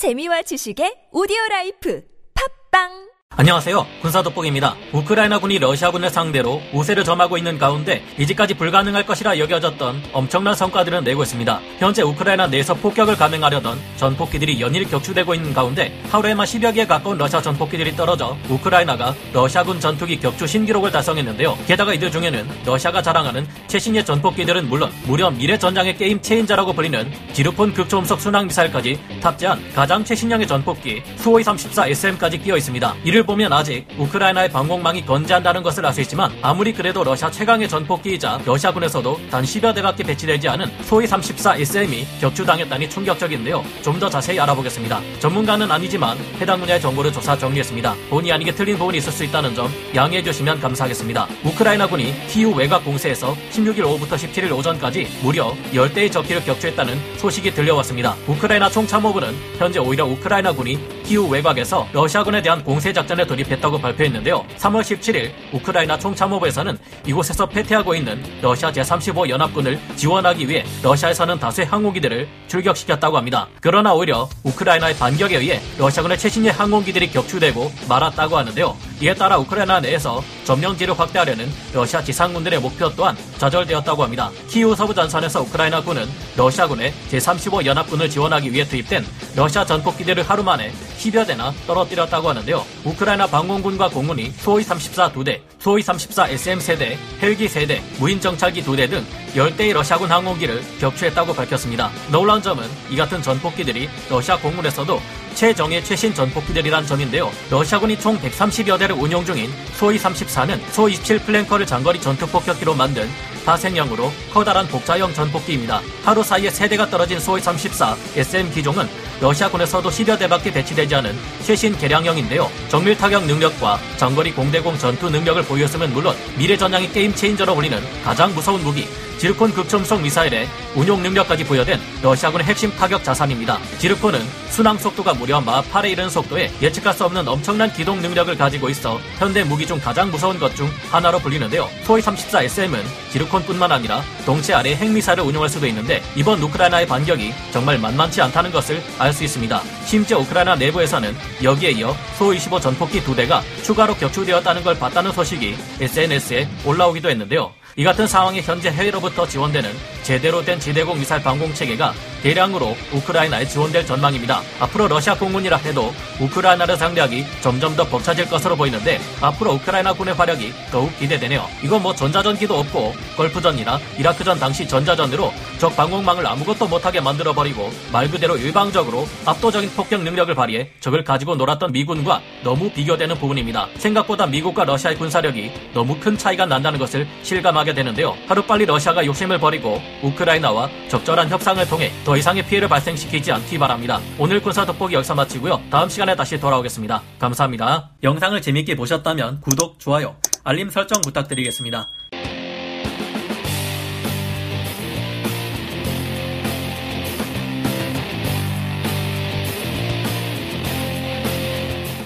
재미와 지식의 오디오 라이프. 팟빵 안녕하세요. 군사 돋보기입니다. 우크라이나군이 러시아군을 상대로 우세를 점하고 있는 가운데 이제까지 불가능할 것이라 여겨졌던 엄청난 성과들을 내고 있습니다. 현재 우크라이나 내에서 폭격을 감행하려던 전폭기들이 연일 격추되고 있는 가운데 하루에만 10여 개에 가까운 러시아 전폭기들이 떨어져 우크라이나가 러시아군 전투기 격추 신기록을 달성했는데요. 게다가 이들 중에는 러시아가 자랑하는 최신예 전폭기들은 물론 무려 미래 전장의 game changer라고 불리는 지르콘 극초음속 순항 미사일까지 탑재한 가장 최신형의 전폭기 수호이 34 SM까지 끼어 있습니다. 이를 보면 아직 우크라이나의 방공망이 건재한다는 것을 알 수 있지만 아무리 그래도 러시아 최강의 전폭기이자 러시아군에서도 단 10여 대밖에 배치되지 않은 소위 34 SM이 격추당했다니 충격적인데요. 좀 더 자세히 알아보겠습니다. 전문가는 아니지만 해당 분야의 정보를 조사 정리했습니다. 본의 아니게 틀린 부분이 있을 수 있다는 점 양해해 주시면 감사하겠습니다. 우크라이나군이 키우 외곽 공세에서 16일 오후부터 17일 오전까지 무려 10대의 적기를 격추했다는 소식이 들려왔습니다. 우크라이나 총참모부는 현재 오히려 우크라이나군이 키우 외곽에서 러시아군에 대한 공세 작전에 돌입했다고 발표했는데요. 3월 17일 우크라이나 총참모부에서는 이곳에서 패퇴하고 있는 러시아 제35 연합군을 지원하기 위해 러시아에서는 다수의 항공기들을 출격시켰다고 합니다. 그러나 오히려 우크라이나의 반격에 의해 러시아군의 최신의 항공기들이 격추되고 말았다고 하는데요. 이에 따라 우크라이나 내에서 점령지를 확대하려는 러시아 지상군들의 목표 또한 좌절되었다고 합니다. 키우 서부 전선에서 우크라이나 군은 러시아군의 제35 연합군을 지원하기 위해 투입된 러시아 전폭기들을 하루 만에 10여 대나 떨어뜨렸다고 하는데요. 우크라이나 방공군과 공군이 소위 34 2대, 소위 34 SM 세대, 헬기 3대, 무인 정찰기 2대 등 10대의 러시아군 항공기를 격추했다고 밝혔습니다. 놀라운 점은 이 같은 전폭기들이 러시아 공군에서도 최정예 최신 전폭기들이란 점인데요. 러시아군이 총 130여 대를 운용 중인 수호이 34는 수 27 플랭커를 장거리 전투폭격기로 만든 파생형으로 커다란 복좌형 전폭기입니다. 하루 사이에 3대가 떨어진 수호이 34 SM 기종은 러시아군에서도 10여 대밖에 배치되지 않은 최신 개량형인데요. 정밀 타격 능력과 장거리 공대공 전투 능력을 보유했음은 물론 미래 전장의 game changer로 불리는 가장 무서운 무기 지르콘 극초음속 미사일의 운용 능력까지 부여된 러시아군의 핵심 타격 자산입니다. 지르콘은 순항 속도가 무려 마 8에 이르는 속도에 예측할 수 없는 엄청난 기동 능력을 가지고 있어 현대 무기 중 가장 무서운 것 중 하나로 불리는데요. 소위 34 SM은 지르콘뿐만 아니라 동체 아래 핵미사일을 운용할 수도 있는데 이번 우크라이나의 반격이 정말 만만치 않다는 것을 알 수 있습니다. 심지어 우크라이나 내부에서는 여기에 이어 소25 전폭기 두 대가 추가로 격추되었다는 걸 봤다는 소식이 SNS에 올라오기도 했는데요. 이 같은 상황에 현재 해외로부터 지원되는 제대로 된 지대공 미사일 방공 체계가 대량으로 우크라이나에 지원될 전망입니다. 앞으로 러시아 공군이라 해도 우크라이나를 상대하기 점점 더 벅차질 것으로 보이는데 앞으로 우크라이나 군의 화력이 더욱 기대되네요. 이건 뭐 전자전기도 없고 걸프전이나 이라크전 당시 전자전으로 적 방공망을 아무것도 못하게 만들어버리고 말 그대로 일방적으로 압도적인 폭격 능력을 발휘해 적을 가지고 놀았던 미군과 너무 비교되는 부분입니다. 생각보다 미국과 러시아의 군사력이 너무 큰 차이가 난다는 것을 실감 하게 되는데요. 하루빨리 러시아가 욕심을 버리고 우크라이나와 적절한 협상을 통해 더 이상의 피해를 발생시키지 않기 바랍니다. 오늘 군사 돋보기 여기서 마치고요. 다음 시간에 다시 돌아오겠습니다. 감사합니다. 영상을 재밌게 보셨다면 구독, 좋아요, 알림 설정 부탁드리겠습니다.